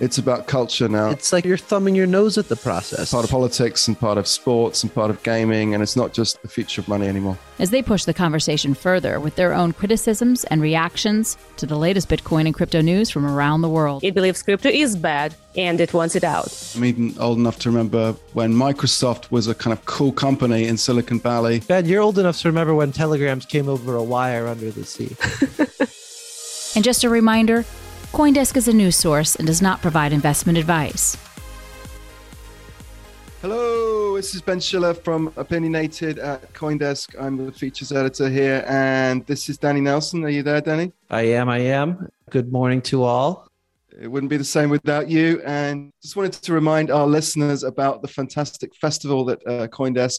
It's about culture now. It's like you're thumbing your nose at the process. part of politics and part of sports and part of gaming, and it's not just the future of money anymore. As they push the conversation further with their own criticisms and reactions to the latest Bitcoin and crypto news from around the world. It believes crypto is bad and it wants it out. I'm even old enough to remember when Microsoft was a kind of cool company in Silicon Valley. Ben, you're old enough to remember when telegrams came over a wire under the sea. And just a reminder Coindesk is a news source and does not provide investment advice. Hello, this is Ben Schiller from Opinionated at Coindesk. I'm the features editor here, and this is Danny Nelson. Are you there, Danny? I am, I am. Good morning to all. It wouldn't be the same without you. And just wanted to remind our listeners about the fantastic festival that uh, Coindesk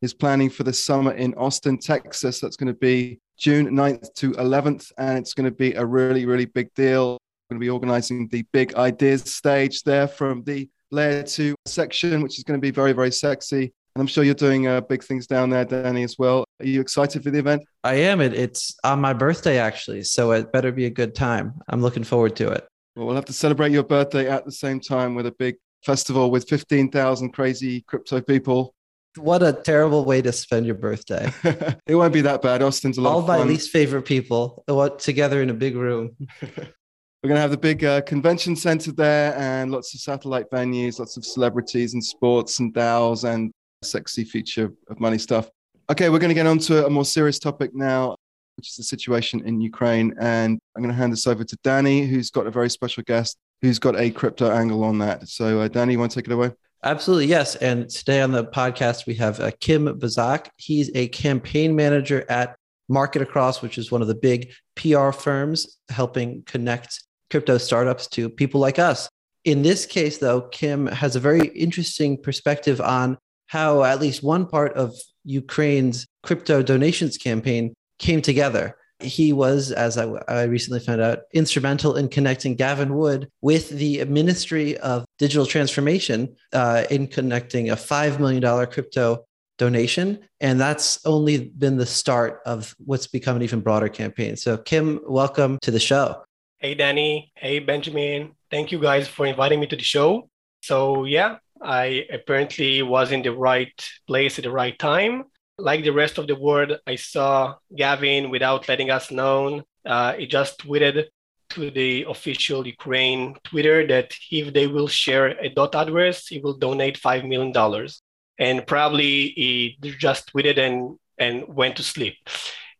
is planning for this summer in Austin, Texas. That's going to be June 9th to 11th, and it's going to be a really, really big deal. Going to be organizing the big ideas stage there from the layer two section, which is going to be very, very sexy. And I'm sure you're doing uh, big things down there, Danny, as well. Are you excited for the event? I am. It, it's on my birthday, actually. So it better be a good time. I'm looking forward to it. Well, we'll have to celebrate your birthday at the same time with a big festival with 15,000 crazy crypto people. What a terrible way to spend your birthday. it won't be that bad. Austin's a lot All of my least favorite people what, together in a big room. We're going to have the big uh, convention center there and lots of satellite venues, lots of celebrities and sports and DAOs and sexy feature of money stuff. Okay, we're going to get on to a more serious topic now, which is the situation in Ukraine. And I'm going to hand this over to Danny, who's got a very special guest who's got a crypto angle on that. So, uh, Danny, you want to take it away? Absolutely, yes. And today on the podcast, we have uh, Kim Bazak. He's a campaign manager at Market Across, which is one of the big PR firms helping connect crypto startups to people like us. In this case, though, Kim has a very interesting perspective on how at least one part of Ukraine's crypto donations campaign came together. He was, as I, I, recently found out, instrumental in connecting Gavin Wood with the Ministry of Digital Transformation uh, in connecting a $5 million crypto donation. And that's only been the start of what's become an even broader campaign. So, Kim, welcome to the show. Hey, Danny. Hey, Benjamin. Thank you guys for inviting me to the show. So, yeah, I apparently was in the right place at the right time. Like the rest of the world, I saw Gavin without letting us know. Uh, he just tweeted to the official Ukraine Twitter that if they will share a dot address, he will donate $5 million. And probably he just tweeted and, and went to sleep.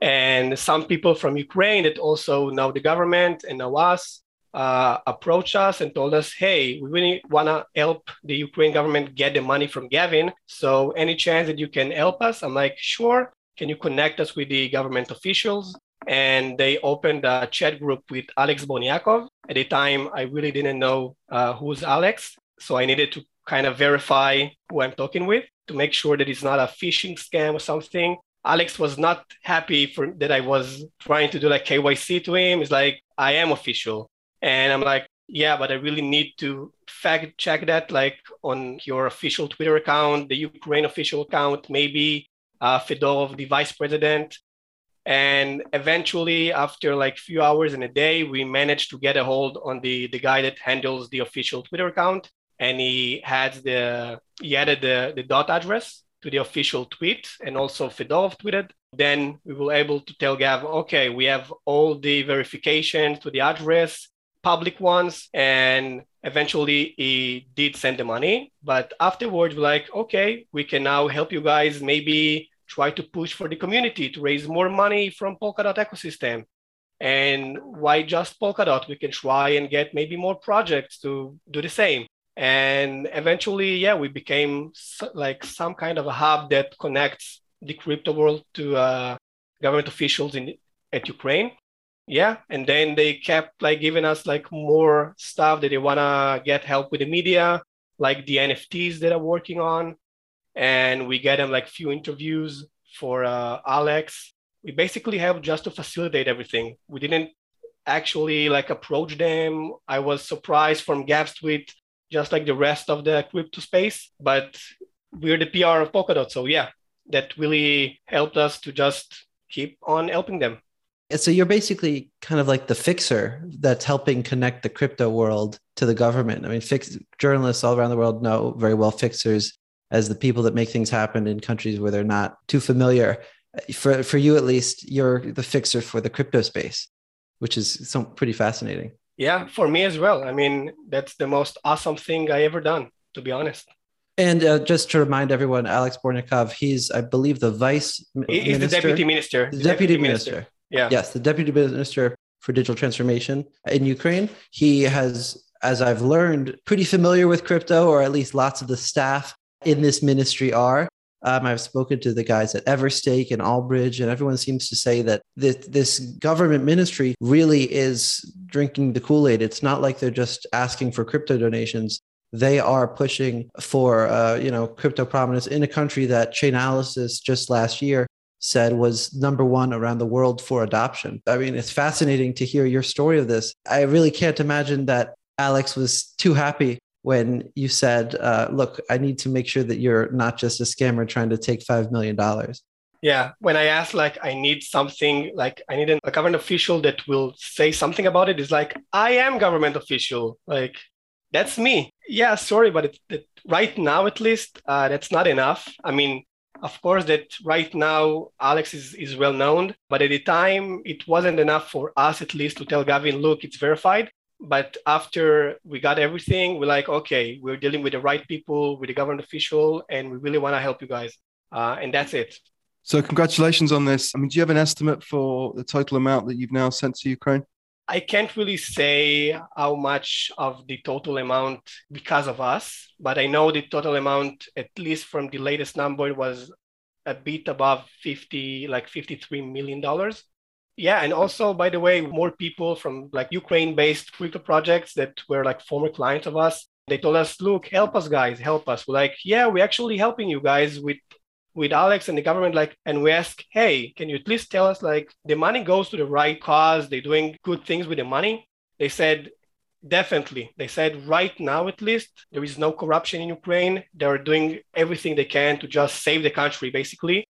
And some people from Ukraine that also know the government and know us uh, approached us and told us, hey, we really want to help the Ukraine government get the money from Gavin. So, any chance that you can help us? I'm like, sure. Can you connect us with the government officials? And they opened a chat group with Alex Bornyakov. At the time, I really didn't know uh, who's Alex. So, I needed to kind of verify who I'm talking with to make sure that it's not a phishing scam or something. Alex was not happy for that I was trying to do like KYC to him. It's like I am official. And I'm like, yeah, but I really need to fact check that, like on your official Twitter account, the Ukraine official account, maybe uh, Fedorov, the vice president. And eventually, after like few hours in a day, we managed to get a hold on the, the guy that handles the official Twitter account. And he had the he added the, the dot address to the official tweet and also Fedorov tweeted. Then we were able to tell Gav, okay, we have all the verifications to the address public ones and eventually he did send the money. But afterwards we're like okay we can now help you guys maybe try to push for the community to raise more money from polkadot ecosystem. And why just polkadot? We can try and get maybe more projects to do the same and eventually yeah we became like some kind of a hub that connects the crypto world to uh, government officials in at ukraine. Yeah and then they kept like giving us like more stuff that they want to get help with the media like the nfts that i'm working on. And we get them like few interviews for uh, alex. We basically have just to facilitate everything. We didn't actually like approach them. I was surprised from gav's tweet just like the rest of the crypto space, but we're the PR of Polkadot. So yeah, that really helped us to just keep on helping them. So you're basically kind of like the fixer that's helping connect the crypto world to the government. I mean, fix, journalists all around the world know very well fixers as the people that make things happen in countries where they're not too familiar. For for you at least, you're the fixer for the crypto space, which is some pretty fascinating. Yeah, for me as well. I mean, that's the most awesome thing I ever done, to be honest. And uh, just to remind everyone, Alex Bornyakov, he's, I believe, the vice He's the deputy minister. The deputy, deputy minister. minister. Yeah. Yes, the deputy minister for digital transformation in Ukraine. He has, as I've learned, pretty familiar with crypto, or at least lots of the staff in this ministry are. Um, I've spoken to the guys at Everstake and Allbridge, and everyone seems to say that this, this government ministry really is drinking the Kool Aid. It's not like they're just asking for crypto donations they are pushing for uh, you know crypto prominence in a country that Chainalysis just last year said was number one around the world for adoption. I mean, it's fascinating to hear your story of this. I really can't imagine that Alex was too happy when you said, uh, "Look, I need to make sure that you're not just a scammer trying to take five million dollars." Yeah, when I ask like, I need something, like, I need a government official that will say something about it. It's like, I am government official. Like, that's me. Yeah, sorry, but it, it, right now, at least, uh, that's not enough. I mean, of course, that right now Alex is, is well known, but at the time, it wasn't enough for us, at least, to tell Gavin, look, it's verified. But after we got everything, we're like, okay, we're dealing with the right people, with the government official, and we really want to help you guys. Uh, and that's it. So, congratulations on this. I mean, do you have an estimate for the total amount that you've now sent to Ukraine? I can't really say how much of the total amount because of us, but I know the total amount, at least from the latest number, was a bit above 50, like $53 million. Yeah, and also, by the way, more people from like Ukraine-based crypto projects that were like former clients of us, they told us, look, help us guys, help us. We're like, yeah, we're actually helping you guys with with Alex and the government, like, and we ask, hey, can you at least tell us, like, the money goes to the right cause? They're doing good things with the money. They said, definitely. They said, right now, at least, there is no corruption in Ukraine. They're doing everything they can to just save the country, basically.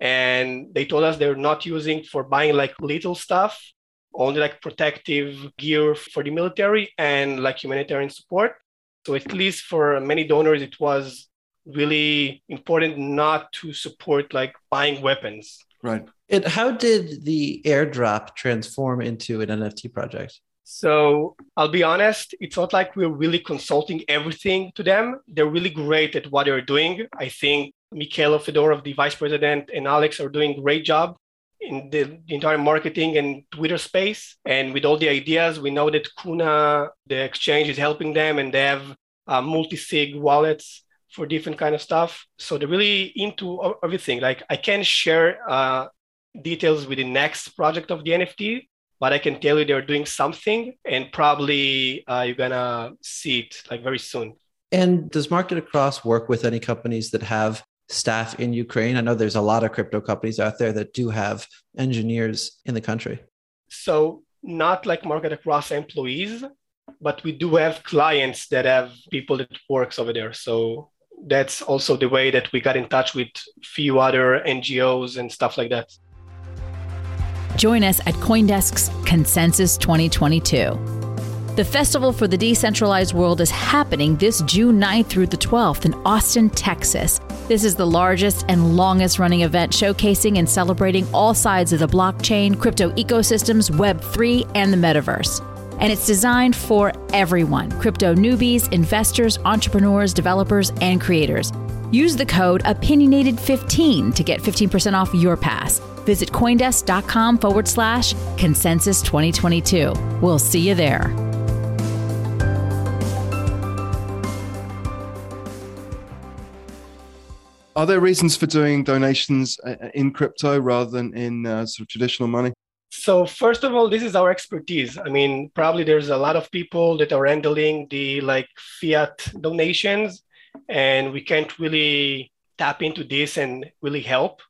And they told us they're not using for buying like little stuff, only like protective gear for the military and like humanitarian support. So at least for many donors, it was really important not to support like buying weapons. Right. And how did the airdrop transform into an NFT project? So I'll be honest, it's not like we're really consulting everything to them. They're really great at what they're doing. I think Mikhailo Fedorov, the vice president, and Alex are doing a great job in the, the, entire marketing and Twitter space. And with all the ideas, we know that Kuna, the exchange, is helping them, and they have uh, multi-sig wallets for different kind of stuff. So they're really into everything. Like I can share uh, details with the next project of the NFT, but I can tell you they're doing something, and probably uh, you're gonna see it like very soon. And does Market Across work with any companies that have staff in Ukraine? I know there's a lot of crypto companies out there that do have engineers in the country. So not like Market Across employees, but we do have clients that have people that works over there. So that's also the way that we got in touch with few other NGOs and stuff like that. Join us at Coindesk's Consensus 2022. The Festival for the Decentralized World is happening this June 9th through the 12th in Austin, Texas. This is the largest and longest running event showcasing and celebrating all sides of the blockchain, crypto ecosystems, Web3, and the metaverse and it's designed for everyone crypto newbies, investors, entrepreneurs, developers, and creators. Use the code opinionated15 to get 15% off your pass. Visit coindesk.com forward slash consensus 2022. We'll see you there. Are there reasons for doing donations uh, in crypto rather than in uh, sort of traditional money? So first of all, this is our expertise. I mean, probably there's a lot of people that are handling the like fiat donations, and we can't really tap into this and really help.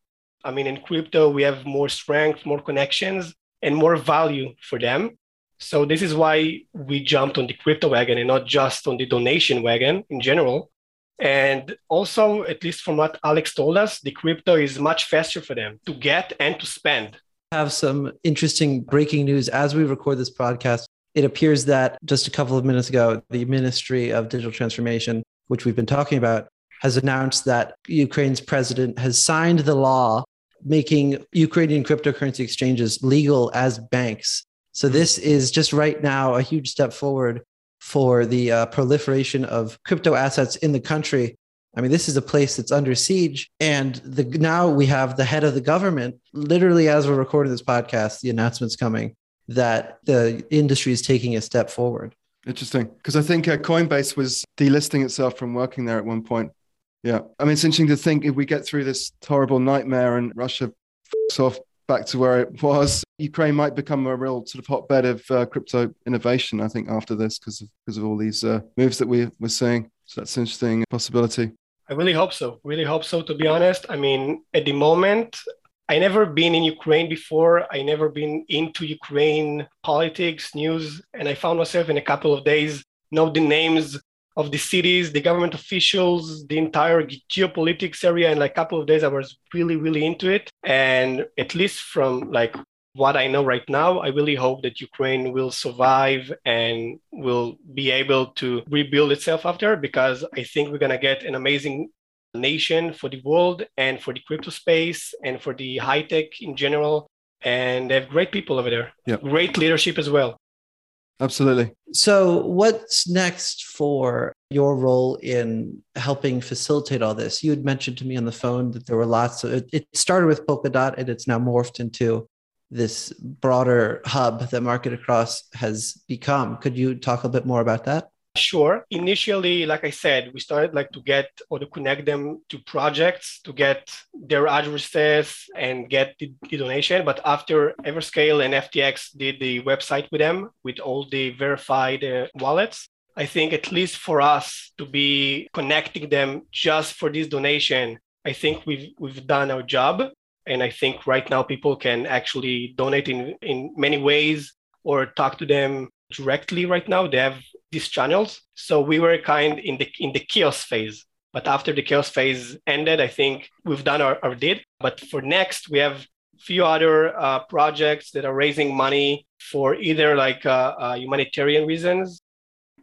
I mean, in crypto, we have more strength, more connections, and more value for them. So this is why we jumped on the crypto wagon and not just on the donation wagon in general. And also, at least from what Alex told us, the crypto is much faster for them to get and to spend. Have some interesting breaking news as we record this podcast. It appears that just a couple of minutes ago, the Ministry of Digital Transformation, which we've been talking about, has announced that Ukraine's president has signed the law making Ukrainian cryptocurrency exchanges legal as banks. So this is just right now a huge step forward for the uh, proliferation of crypto assets in the country. I mean, this is a place that's under siege, and the, now we have the head of the government. Literally, as we're recording this podcast, the announcement's coming that the industry is taking a step forward. Interesting, because I think uh, Coinbase was delisting itself from working there at one point. Yeah, I mean, it's interesting to think if we get through this horrible nightmare and Russia f- off back to where it was, Ukraine might become a real sort of hotbed of uh, crypto innovation. I think after this, because of because of all these uh, moves that we we're seeing. So that's an interesting possibility. I really hope so. Really hope so. To be honest, I mean, at the moment, I never been in Ukraine before. I never been into Ukraine politics news, and I found myself in a couple of days know the names of the cities, the government officials, the entire geopolitics area. In like a couple of days, I was really, really into it. And at least from like what I know right now, I really hope that Ukraine will survive and will be able to rebuild itself after because I think we're going to get an amazing nation for the world and for the crypto space and for the high tech in general. And they have great people over there, yep. great leadership as well. Absolutely. So, what's next for your role in helping facilitate all this? You had mentioned to me on the phone that there were lots of it started with Polkadot and it's now morphed into this broader hub that Market Across has become. Could you talk a bit more about that? Sure. Initially, like I said, we started like to get or to connect them to projects to get their addresses and get the, the, donation. But after Everstake and FTX did the website with them with all the verified uh, wallets, I think at least for us to be connecting them just for this donation, I think we've we've done our job. And I think right now people can actually donate in, in many ways or talk to them directly right now. They have these channels. So we were kind in the in the chaos phase. But after the chaos phase ended, I think we've done our, our did. But for next, we have few other uh, projects that are raising money for either like uh, uh, humanitarian reasons.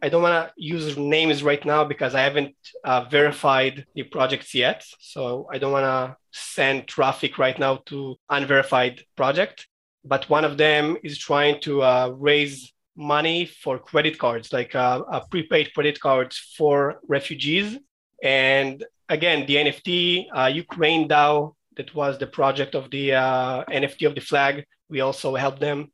I don't want to use names right now because I haven't uh, verified the projects yet. So I don't want to send traffic right now to unverified project. But one of them is trying to uh, raise money for credit cards, like uh, a prepaid credit cards for refugees. And again, the NFT, uh, Ukraine DAO, that was the project of the uh, NFT of the flag. We also help them.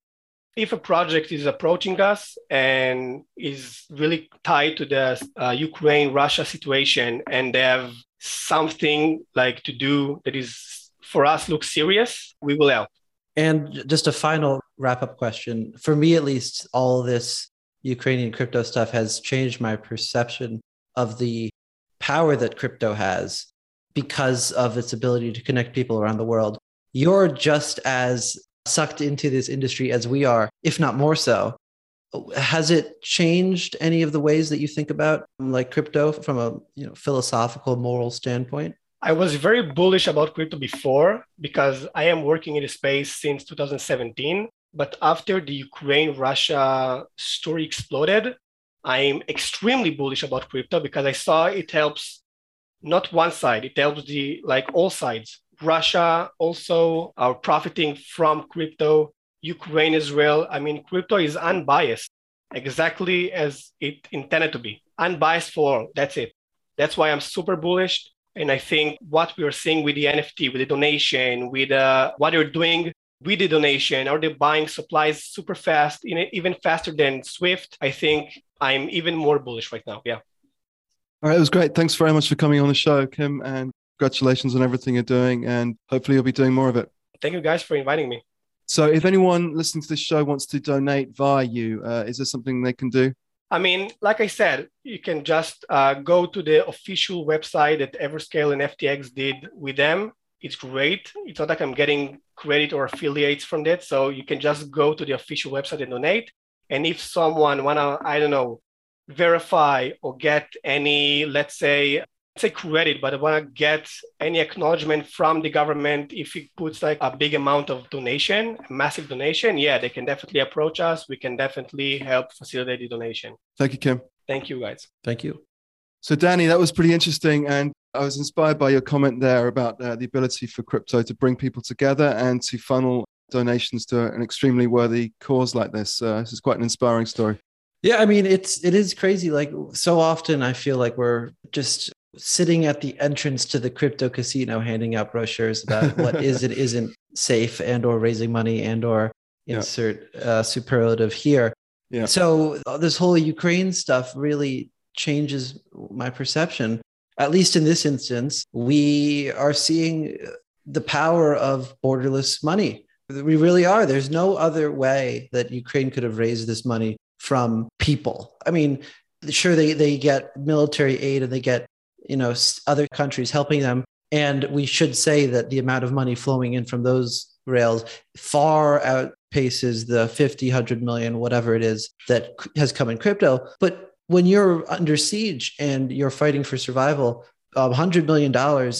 If a project is approaching us and is really tied to the uh, Ukraine Russia situation and they have something like to do that is for us looks serious, we will help. And just a final wrap up question. For me, at least, all this Ukrainian crypto stuff has changed my perception of the power that crypto has because of its ability to connect people around the world. You're just as sucked into this industry as we are, if not more so. Has it changed any of the ways that you think about like crypto from a you know philosophical moral standpoint? I was very bullish about crypto before because I am working in the space since 2017. But after the Ukraine Russia story exploded, I'm extremely bullish about crypto because I saw it helps not one side, it helps the like all sides. Russia also are profiting from crypto, Ukraine as well. I mean, crypto is unbiased, exactly as it intended to be. Unbiased for all. That's it. That's why I'm super bullish. And I think what we are seeing with the NFT, with the donation, with uh, what they're doing with the donation, or they're buying supplies super fast, even faster than Swift, I think I'm even more bullish right now. Yeah. All right, it was great. Thanks very much for coming on the show, Kim, and congratulations on everything you're doing. And hopefully, you'll be doing more of it. Thank you guys for inviting me. So, if anyone listening to this show wants to donate via you, uh, is there something they can do? I mean, like I said, you can just uh, go to the official website that Everstake and FTX did with them. It's great. It's not like I'm getting credit or affiliates from that. So you can just go to the official website and donate. And if someone wanna, I don't know, verify or get any, let's say, say credit, but I want to get any acknowledgement from the government if it puts like a big amount of donation, a massive donation, yeah, they can definitely approach us. We can definitely help facilitate the donation. Thank you, Kim. Thank you, guys. Thank you. So, Danny, that was pretty interesting. And I was inspired by your comment there about uh, the ability for crypto to bring people together and to funnel donations to an extremely worthy cause like this. Uh, this is quite an inspiring story. Yeah, I mean, it's it is crazy. Like so often, I feel like we're just sitting at the entrance to the crypto casino handing out brochures about what is and isn't safe and or raising money and or insert yeah. uh, superlative here. Yeah. so uh, this whole ukraine stuff really changes my perception. At least in this instance we are seeing the power of borderless money. We really are. There's no other way that ukraine could have raised this money from people. I mean sure they, they get military aid and they get you know other countries helping them. And we should say that the amount of money flowing in from those rails far outpaces the 50 100 million whatever it is that has come in crypto. But when you're under siege and you're fighting for survival $100 million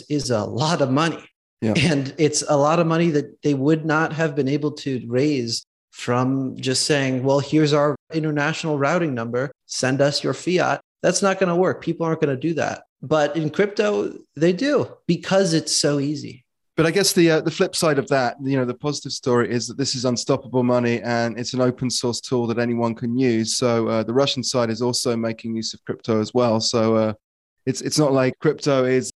is a lot of money. Yeah. and it's a lot of money that they would not have been able to raise from just saying well here's our international routing number. Send us your fiat. That's not going to work. People aren't going to do that but in crypto, they do because it's so easy. But I guess the uh, the flip side of that, you know, the positive story is that this is unstoppable money and it's an open source tool that anyone can use. So uh, the Russian side is also making use of crypto as well. So uh, it's it's not like crypto is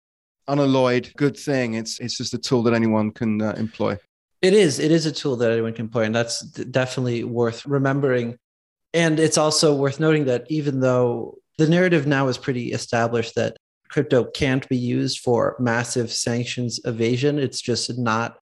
unalloyed good thing. It's it's just a tool that anyone can uh, employ. It is. It is a tool that anyone can employ, and that's definitely worth remembering. And it's also worth noting that even though the narrative now is pretty established that crypto can't be used for massive sanctions evasion. It's just not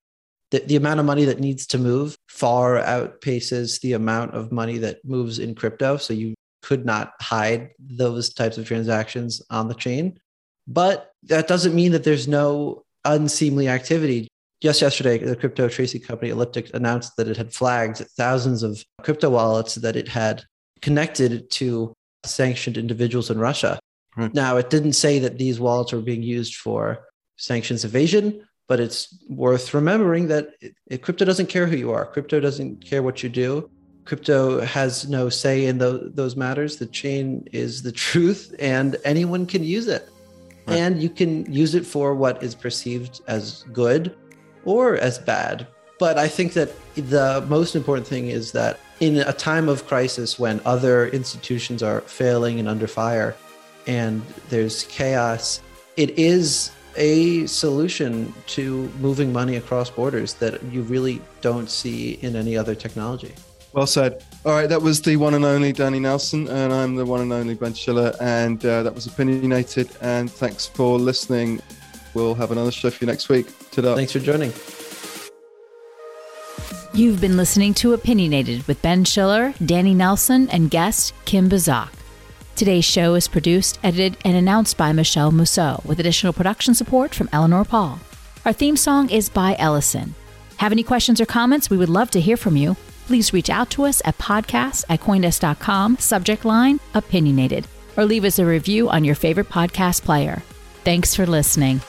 the, the amount of money that needs to move far outpaces the amount of money that moves in crypto. So you could not hide those types of transactions on the chain. But that doesn't mean that there's no unseemly activity. Just yesterday, the crypto tracing company Elliptic announced that it had flagged thousands of crypto wallets that it had connected to sanctioned individuals in Russia. Right. Now, it didn't say that these wallets were being used for sanctions evasion, but it's worth remembering that it, it, crypto doesn't care who you are. Crypto doesn't care what you do. Crypto has no say in those, those matters. The chain is the truth, and anyone can use it. Right. And you can use it for what is perceived as good or as bad. But I think that the most important thing is that in a time of crisis when other institutions are failing and under fire, and there's chaos, it is a solution to moving money across borders that you really don't see in any other technology. Well said. All right, that was the one and only Danny Nelson, and I'm the one and only Ben Schiller, and uh, that was opinionated. And thanks for listening. We'll have another show for you next week. Ta-da. Thanks for joining. You've been listening to Opinionated with Ben Schiller, Danny Nelson, and guest Kim Bazak. Today's show is produced, edited, and announced by Michele Musso with additional production support from Eleanor Pahl. Our theme song is by Elision. Have any questions or comments? We would love to hear from you. Please reach out to us at podcast at coindesk.com, subject line opinionated, or leave us a review on your favorite podcast player. Thanks for listening.